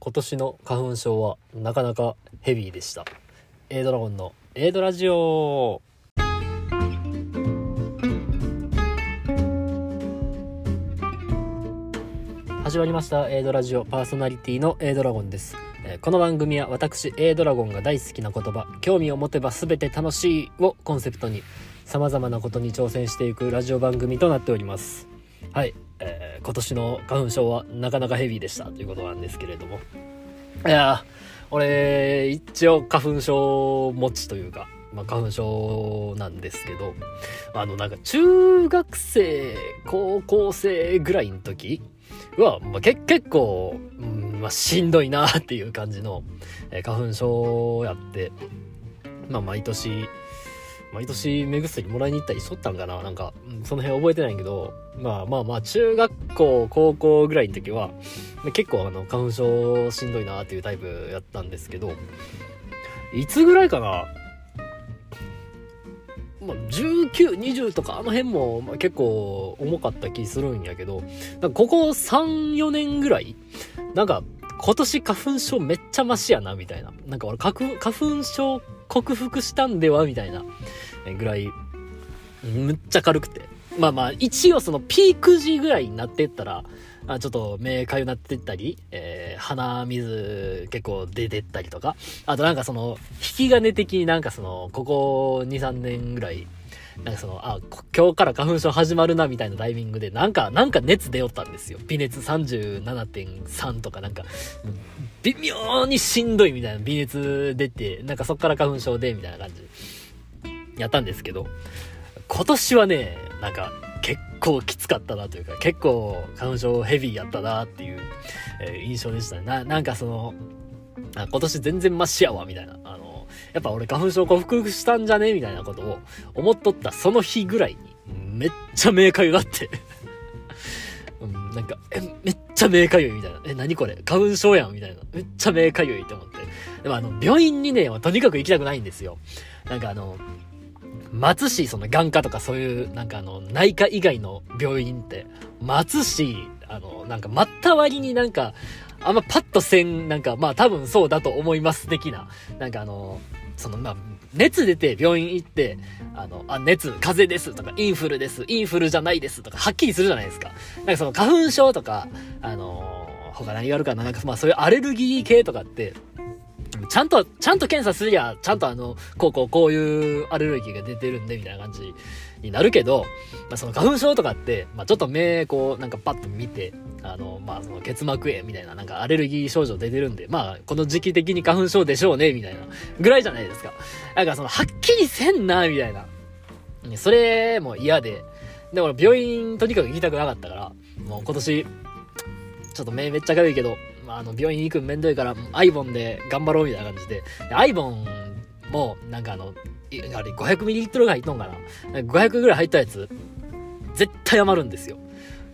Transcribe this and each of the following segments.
今年の花粉症はなかなかヘビーでした。A ドラゴンの A ドラジオ。始まりました。A ドラジオ。パーソナリティの A ドラゴンです。この番組は私 A ドラゴンが大好きな言葉興味を持てば全て楽しいをコンセプトに様々なことに挑戦していくラジオ番組となっております。はい、えー今年の花粉症はなかなかヘビーでしたということなんですけれども。い。やー俺一応花粉症持ちというか、まあ、花粉症なんですけどあのなんか中学生高校生ぐらいの時は、まあ、け結構、うんまあ、しんどいなっていう感じの、えー花粉症やってまあ毎年毎年目薬もらいに行ったりしとったんかななんか、その辺覚えてないけど、まあまあまあ、中学校、高校ぐらいの時は、結構あの、花粉症しんどいなっていうタイプやったんですけど、いつぐらいかなまあ、19、20とかあの辺も、結構重かった気するんやけど、ここ3、4年ぐらい、なんか今年花粉症めっちゃマシやな、みたいな。なんか俺花粉、花粉症克服したんではみたいなぐらい、むっちゃ軽くて。まあまあ、一応そのピーク時ぐらいになってったら、あちょっと目かゆなってったり、えー鼻水結構出てったりとか、あとなんかその、引き金的になんかその、ここ2、3年ぐらい、なんかその、あ、今日から花粉症始まるなみたいなタイミングで、なんか、なんか熱出よったんですよ。微熱37.3とかなんか、微妙にしんどいみたいな微熱出て、なんかそっから花粉症で、みたいな感じ、やったんですけど、今年はね、なんか結構きつかったなというか、結構花粉症ヘビーやったなっていう、えー印象でしたね。な、なんかその、今年全然マシやわ、みたいな。あの、やっぱ俺花粉症克服したんじゃねみたいなことを思っとったその日ぐらいに、めっちゃ目かゆだって。うん、なんか、え、めっちゃ目かゆいみたいな。え、何これ？花粉症やんみたいな。めっちゃ目かゆいって思って。でもあの、病院にね、とにかく行きたくないんですよ。なんかあの、待つし、その眼科とかそういう、なんかあの、内科以外の病院って、待つし、あの、なんか待った割になんか、あんまパッとせん、なんかまあ多分そうだと思います的な、なんかあの、そのまあ、熱出て病院行って、あの、あ、熱、風邪ですとか、インフルです、インフルじゃないですとか、はっきりするじゃないですか。なんかその花粉症とか、あの、他何があるかな、なんかまあそういうアレルギー系とかって、ちゃんと、ちゃんと検査すりゃ、ちゃんとあの、こうこうこういうアレルギーが出てるんで、みたいな感じになるけど、まあその花粉症とかって、まあちょっと目、こう、なんかパッと見て、あの、まあその結膜炎みたいな、なんかアレルギー症状出てるんで、まあこの時期的に花粉症でしょうね、みたいな、ぐらいじゃないですか。なんかその、はっきりせんな、みたいな。それも嫌で、で、俺病院とにかく行きたくなかったから、もう今年、ちょっと目めっちゃかゆいけど、まあ、あの、病院行くんめんどいから、アイボンで頑張ろうみたいな感じで、でアイボンも、なんかあの、あれ 500ml が入っとんかな ?500 ぐらい入ったやつ、絶対余るんですよ。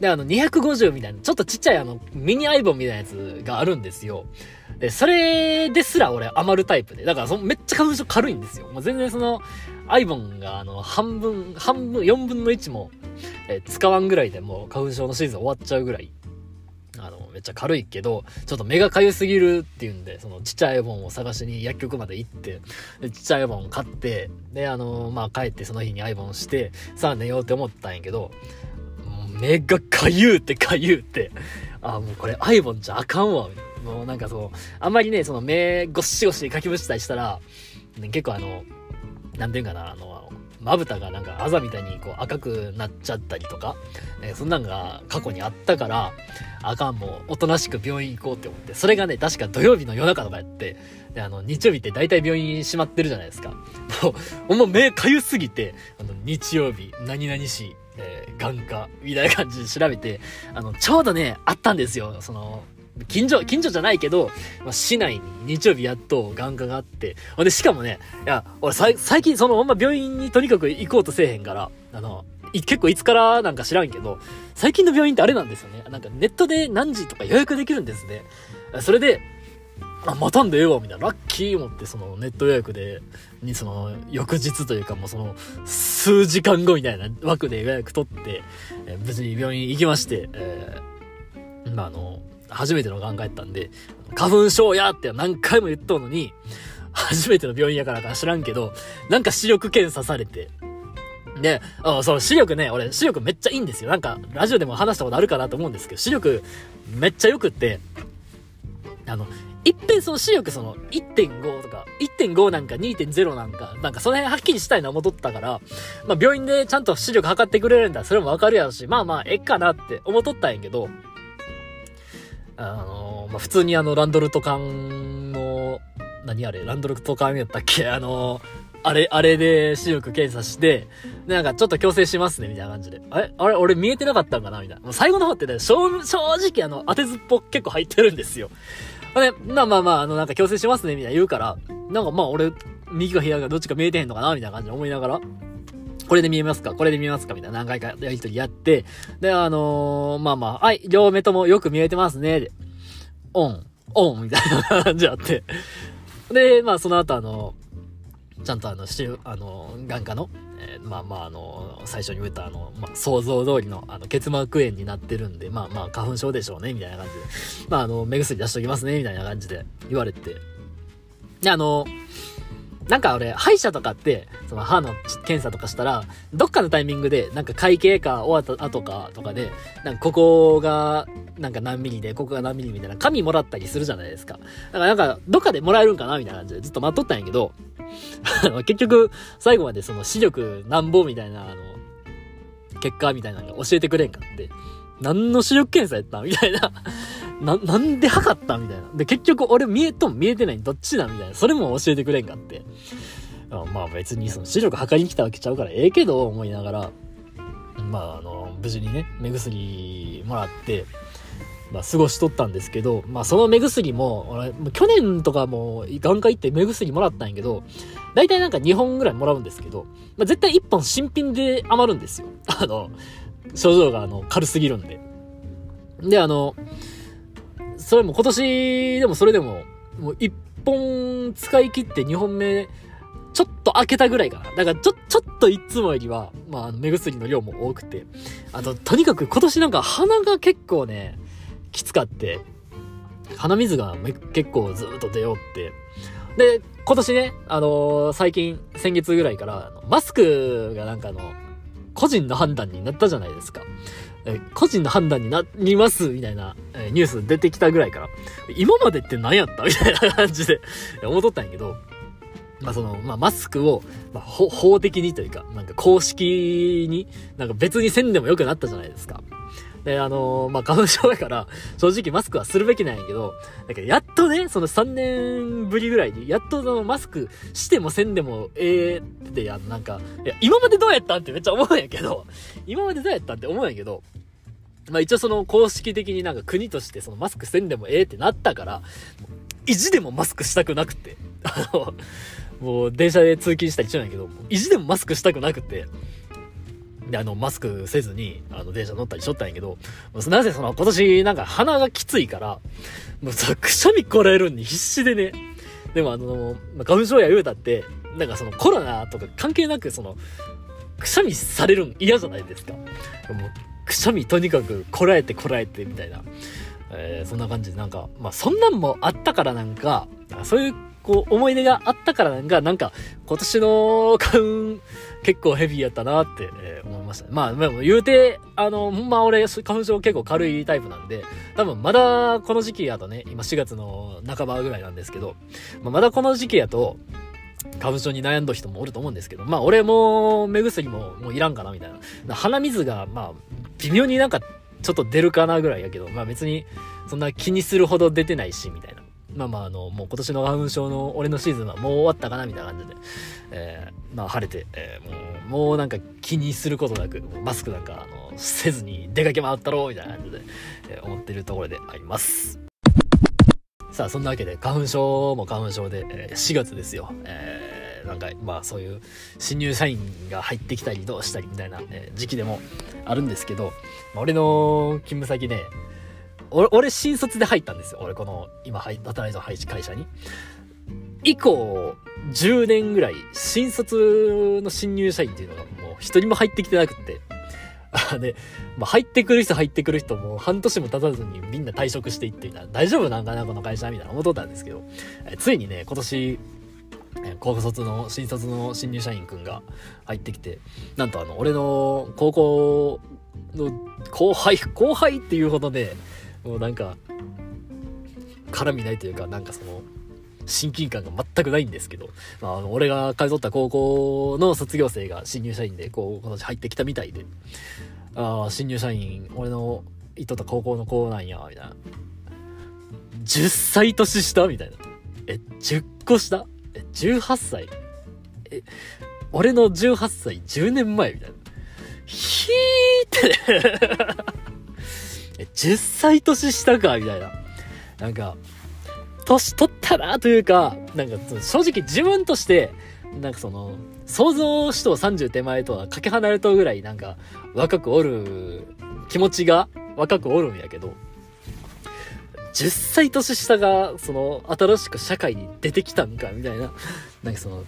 で、あの、250みたいな、ちょっとちっちゃいあの、ミニアイボンみたいなやつがあるんですよ。で、それですら俺余るタイプで。だからそのめっちゃ花粉症軽いんですよ。もう全然その、アイボンがあの、半分、半分、4分の1も、え使わんぐらいでもう花粉症のシーズン終わっちゃうぐらい、めっちゃ軽いけど、ちょっと目がかゆすぎるっていうんで、そのちっちゃいアイボンを探しに薬局まで行って、ちっちゃいアイボン買って、で、あの、まあ、帰ってその日にアイボンして、さあ寝ようって思ったんやけど、目がかゆうってかゆうって、あ、もうこれアイボンじゃあかんわ、もうなんかそう、あんまりね、その目ごっしごしかきむしたりしたら、ね結構あの、なんていうかな、あの、まぶたがなんかあざみたいにこう赤くなっちゃったりとか、えーそんなんが過去にあったから、あかんもうおとなしく病院行こうって思って、それがね、確か土曜日の夜中とかやって、で、あの、日曜日って大体病院閉まってるじゃないですか。もう、もう目かゆすぎて、あの、日曜日、何々市、えー眼科、みたいな感じで調べて、あの、ちょうどね、あったんですよ。その、近所、近所じゃないけど、まあ、市内に日曜日やっと眼科があって、ほんで、しかもね、いや、俺さ最近その、ほんま病院にとにかく行こうとせえへんから、あの、結構いつからなんか知らんけど、最近の病院ってあれなんですよね。なんかネットで何時とか予約できるんですね。それで、あ、待たんでええわ、みたいな。ラッキー思って、そのネット予約で、にその、翌日というかもうその、数時間後みたいな枠で予約取って、えー無事に病院行きまして、えーまあ、あの、初めての眼科やったんで、花粉症やって何回も言っとうのに、初めての病院やからか知らんけど、なんか視力検査されて、で、あそう、視力ね、俺、視力めっちゃいいんですよ。なんか、ラジオでも話したことあるかなと思うんですけど、視力めっちゃ良くって、あの、一遍その視力その1.5とか、1.5なんか2.0なんか、なんかその辺はっきりしたいな思っとったから、まあ病院でちゃんと視力測ってくれるんだ、それもわかるやろし、まあまあ、ええかなって思っとったんやけど、あの、まあ普通にあの、ランドルト缶の、何あれ、ランドルト缶やったっけ？あのあれ、あれで視力検査して、で、なんかちょっと矯正しますね、みたいな感じで。あれ？あれ？俺見えてなかったんかな？みたいな。もう最後の方ってね、正直あの、当てずっぽ結構入ってるんですよ。で、まあまあまあ、あの、なんか矯正しますね、みたいな言うから、なんかまあ俺、右か左かどっちか見えてへんのかな？みたいな感じで思いながら、これで見えますか？これで見えますか？みたいな何回かやりとりやって、で、あのー、まあまあ、はい、両目ともよく見えてますね、で、オン、オン、みたいな感じあって。で、まあその後あのちゃんとあの、しあの、眼科の、えー、まあまああの、最初に言ったあの、まあ、想像通りのあの、結膜炎になってるんで、まあまあ花粉症でしょうね、みたいな感じで、まああの、目薬出しときますね、みたいな感じで言われて。で、あの、なんか俺、歯医者とかって、その歯の検査とかしたら、どっかのタイミングで、なんか会計か終わった後かとかで、なんかここが、なんか何ミリで、ここが何ミリみたいな紙もらったりするじゃないですか。だからなんか、どっかでもらえるんかなみたいな感じでずっと待っとったんやけど、結局、最後までその視力なんぼみたいな、あの、結果みたいなのが教えてくれんかって、何の視力検査やったみたいなな、なんで測ったみたいな。で、結局俺見えとん見えてないどっちだみたいな。それも教えてくれんかって。まあ別にその視力測りに来たわけちゃうからええけど思いながら、まああの、無事にね、目薬もらって、まあ、過ごしとったんですけど、まあ、その目薬も、俺、去年とかも、眼科行って目薬もらったんやけど、大体なんか2本ぐらいもらうんですけど、まあ、絶対1本新品で余るんですよ。あの、症状があの、軽すぎるんで。で、あの、それも今年でもそれでも、もう1本使い切って2本目、ちょっと開けたぐらいかな。だからちょ、ちょっといつもよりは、まあ、目薬の量も多くて。あと、とにかく今年なんか鼻が結構ね、きつかって、鼻水が結構ずっと出ようって。で、今年ね、あのー、最近、先月ぐらいから、マスクがなんかの、個人の判断になったじゃないですか。え個人の判断になります、みたいな、えニュース出てきたぐらいから、今までって何やった？みたいな感じで思っとったんやけど、まあその、まあマスクを、まあ法的にというか、なんか公式に、なんか別にせんでもよくなったじゃないですか。で、あのー、まあ、花粉症だから、正直マスクはするべきなんやけど、だけど、やっとね、その3年ぶりぐらいに、やっとそのマスクしてもせんでもええって、やん、なんか、いや、今までどうやったんってめっちゃ思うんやけど、今までどうやったんって思うんやけど、まあ一応その公式的になんか国としてそのマスクせんでもええってなったから、意地でもマスクしたくなくて、あの、もう電車で通勤したり一緒なんやけど、意地でもマスクしたくなくて、で、あの、マスクせずに、あの、電車乗ったりしとったんやけど、なぜその、今年なんか鼻がきついから、もう、くしゃみこらえるんに必死でね。でもあの、花粉症や言うたって、なんかそのコロナとか関係なくその、くしゃみされるん嫌じゃないですか。もう、くしゃみとにかくこらえてこらえてみたいな。えー、そんな感じでなんか、まあそんなんもあったからなんか、そういうこう思い出があったからなんか、なんか今年の花粉結構ヘビーやったなって、えー、思いましたね。まあ、でも言うて、あの、ほんま俺、花粉症結構軽いタイプなんで、多分まだこの時期やとね、今4月の半ばぐらいなんですけど、まあ、まだこの時期やと、花粉症に悩んど人もおると思うんですけど、まあ俺も目薬ももういらんかなみたいな。鼻水がまあ微妙になんかちょっと出るかなぐらいやけど、まあ別にそんな気にするほど出てないし、みたいな。まあまあ、あの、もう今年の花粉症の俺のシーズンはもう終わったかなみたいな感じで、えー、まあ晴れて、えー、もう、もうなんか気にすることなく、マスクなんか、あの、せずに出かけ回ったろうみたいな感じで、えー、思ってるところであります。さあ、そんなわけで、花粉症も花粉症で、えー、4月ですよ。えー、なんか、まあそういう新入社員が入ってきたりどうしたりみたいな、え、時期でもあるんですけど、まあ、俺の勤務先ね、俺、俺新卒で入ったんですよ。俺この、今、働いた会社に。以降、10年ぐらい、新卒の新入社員っていうのがもう一人も入ってきてなくって、で、まあ、入ってくる人入ってくる人も半年も経たずにみんな退職していってみたいな、大丈夫なんかな、この会社みたいな思っとったんですけど、えついにね、今年、高卒の、新卒の新入社員くんが入ってきて、なんとあの、俺の高校の後輩、後輩っていうほどで、もうなんか、絡みないというか、なんかその、親近感が全くないんですけど、まあ、俺が通った高校の卒業生が新入社員で、こう、今年入ってきたみたいで、ああ、新入社員、俺の行っとった高校の子なんや、みたいな。10歳年下みたいな。え、10個下？え、18歳え、俺の18歳10年前みたいな。ひーって、10歳年下かみたいな。なんか、年取ったなというか、なんか正直自分として、なんかその、想像しと30手前とはかけ離れとぐらいなんか若くおる気持ちが若くおるんやけど、10歳年下がその新しく社会に出てきたんかみたいな、なんかその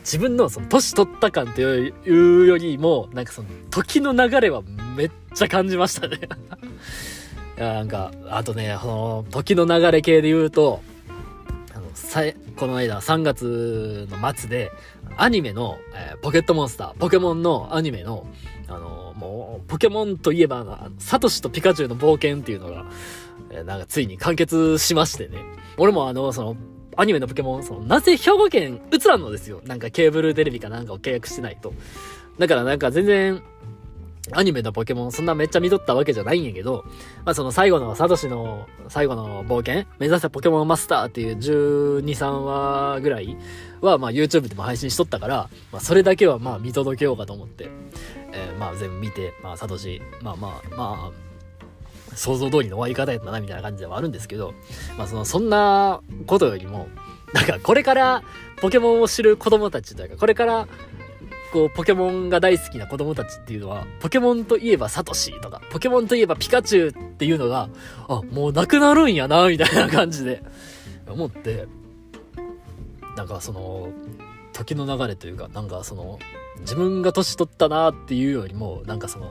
自分のその年取った感というよりも、なんかその時の流れはめっちゃ感じましたねなんか、あとね、この時の流れ系で言うと、あの、さこの間3月の末で、アニメの、えー、ポケットモンスター、ポケモンのアニメの、あのもう、ポケモンといえば、サトシとピカチュウの冒険っていうのが、えー、なんかついに完結しましてね。俺もあの、その、アニメのポケモン、その、なぜ兵庫県映らんのですよ。なんかケーブルテレビかなんかを契約してないと。だからなんか全然、アニメのポケモンそんなめっちゃ見とったわけじゃないんやけど、まあその最後のサトシの最後の冒険目指せポケモンマスターっていう12、3話ぐらいはまあ YouTube でも配信しとったから、まあそれだけはまあ見届けようかと思って、えー、まあ全部見て、まあサトシ、まあまあまあ、想像通りの終わり方やったなみたいな感じではあるんですけど、まあその、そんなことよりも、なんかこれからポケモンを知る子供たちというか、これからこう、ポケモンが大好きな子供たちっていうのは、ポケモンといえばサトシとか、ポケモンといえばピカチュウっていうのが、あ、もうなくなるんやな、みたいな感じで、思って、なんかその、時の流れというか、なんかその、自分が年取ったなっていうよりも、なんかその、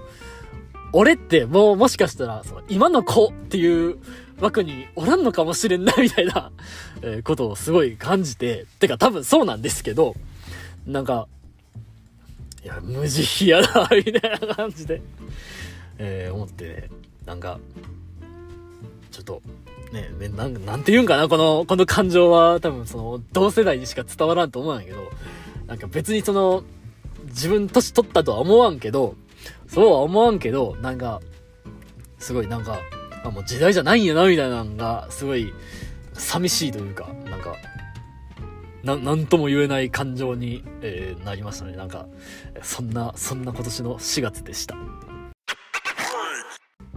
俺ってもうもしかしたら、その、今の子っていう枠におらんのかもしれんな、みたいな、えことをすごい感じて、てか多分そうなんですけど、なんか、や、無慈悲やな、みたいな感じで、えー、思ってね、なんか、ちょっと、ね、ねなん、なんて言うんかな、この、この感情は。多分その、同世代にしか伝わらんと思うんやけど、なんか別にその、自分年取ったとは思わんけど、そうは思わんけど、なんか、すごいなんか、あ、もう時代じゃないんやな、みたいなのが、すごい、寂しいというか、なんか、な、んとも言えない感情に、えー、なりましたね。なんか、そんな、そんな今年の4月でした。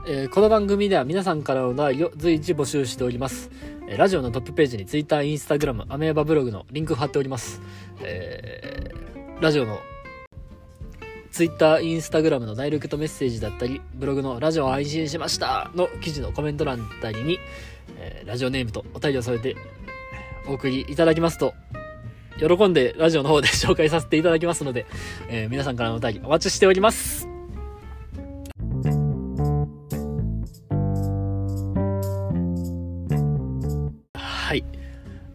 えー、この番組では皆さんからのお題を随時募集しております。えー、ラジオのトップページに Twitter、Instagram、アメーバブログのリンク貼っております。えー、ラジオの Twitter、Instagram のダイレクトメッセージだったり、ブログのラジオを配信しましたの記事のコメント欄だったりに、えー、ラジオネームとお便りを添えてお送りいただきますと、喜んでラジオの方で紹介させていただきますので、えー、皆さんからのお便りお待ちしております。はい。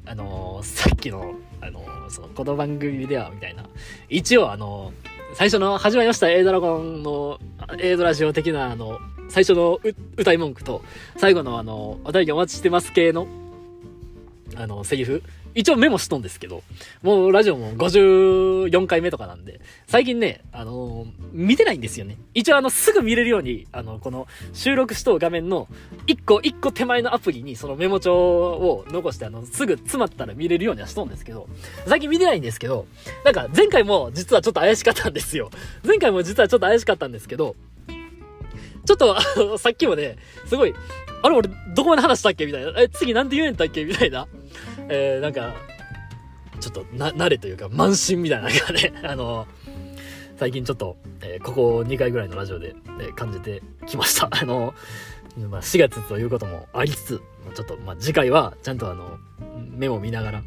あのー、さっきの、あのー、その、この番組では、みたいな。一応、あのー、最初の、始まりました、A ドラゴンの、A ドラジオ的な、あの、最初の歌い文句と、最後のあの、お便りお待ちしてます系の、あの、セリフ一応メモしとんですけど、もうラジオも54回目とかなんで、最近ね、あのー、見てないんですよね。一応あの、すぐ見れるように、あの、この収録しとう画面の一個一個手前のアプリにそのメモ帳を残して、あの、すぐ詰まったら見れるようにはしとんですけど、最近見てないんですけど、なんか前回も実はちょっと怪しかったんですよ。前回も実はちょっと怪しかったんですけど、ちょっと、あの、さっきもね、すごい、あれ俺、どこまで話したっけみたいな。え、次なんて言うんだっけみたいな。えー、なんか、ちょっと、な、慣れというか、慢心みたいなのがね、あの、最近ちょっと、えー、ここ2回ぐらいのラジオで、えー、感じてきました。あの、まあ、4月ということもありつつ、ちょっと、まあ、次回は、ちゃんとあの、メモ見ながら、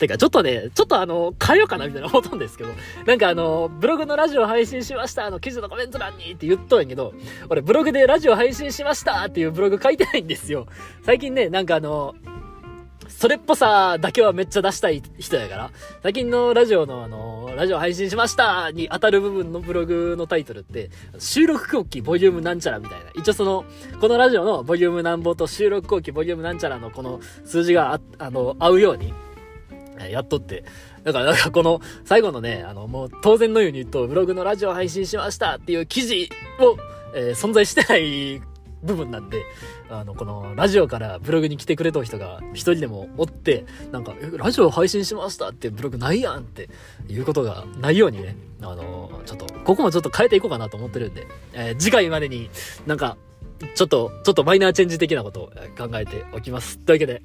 てか、ちょっとね、ちょっとあの、変えようかなみたいな思ったんですけど、なんかあの、ブログのラジオ配信しました、あの、記事のコメント欄にって言っとんやけど、俺ブログでラジオ配信しましたっていうブログ書いてないんですよ。最近ね、なんかあの、それっぽさだけはめっちゃ出したい人やから、最近のラジオのあの、ラジオ配信しましたに当たる部分のブログのタイトルって、収録後期ボリュームなんちゃらみたいな。一応その、このラジオのボリュームなんぼと収録後期ボリュームなんちゃらのこの数字があ、あの、合うように、やっとって。だから、なんかこの、最後のね、あの、もう当然のように言うと、ブログのラジオ配信しましたっていう記事を、えー、存在してない部分なんで、あの、このラジオからブログに来てくれた人が一人でもおって、なんか、ラジオ配信しましたってブログないやんっていうことがないようにね、あの、ちょっと、ここもちょっと変えていこうかなと思ってるんで、えー、次回までになんか、ちょっと、ちょっとマイナーチェンジ的なことを考えておきます。というわけで、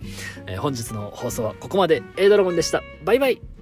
えー、本日の放送はここまで。A ドラゴンでした。バイバイ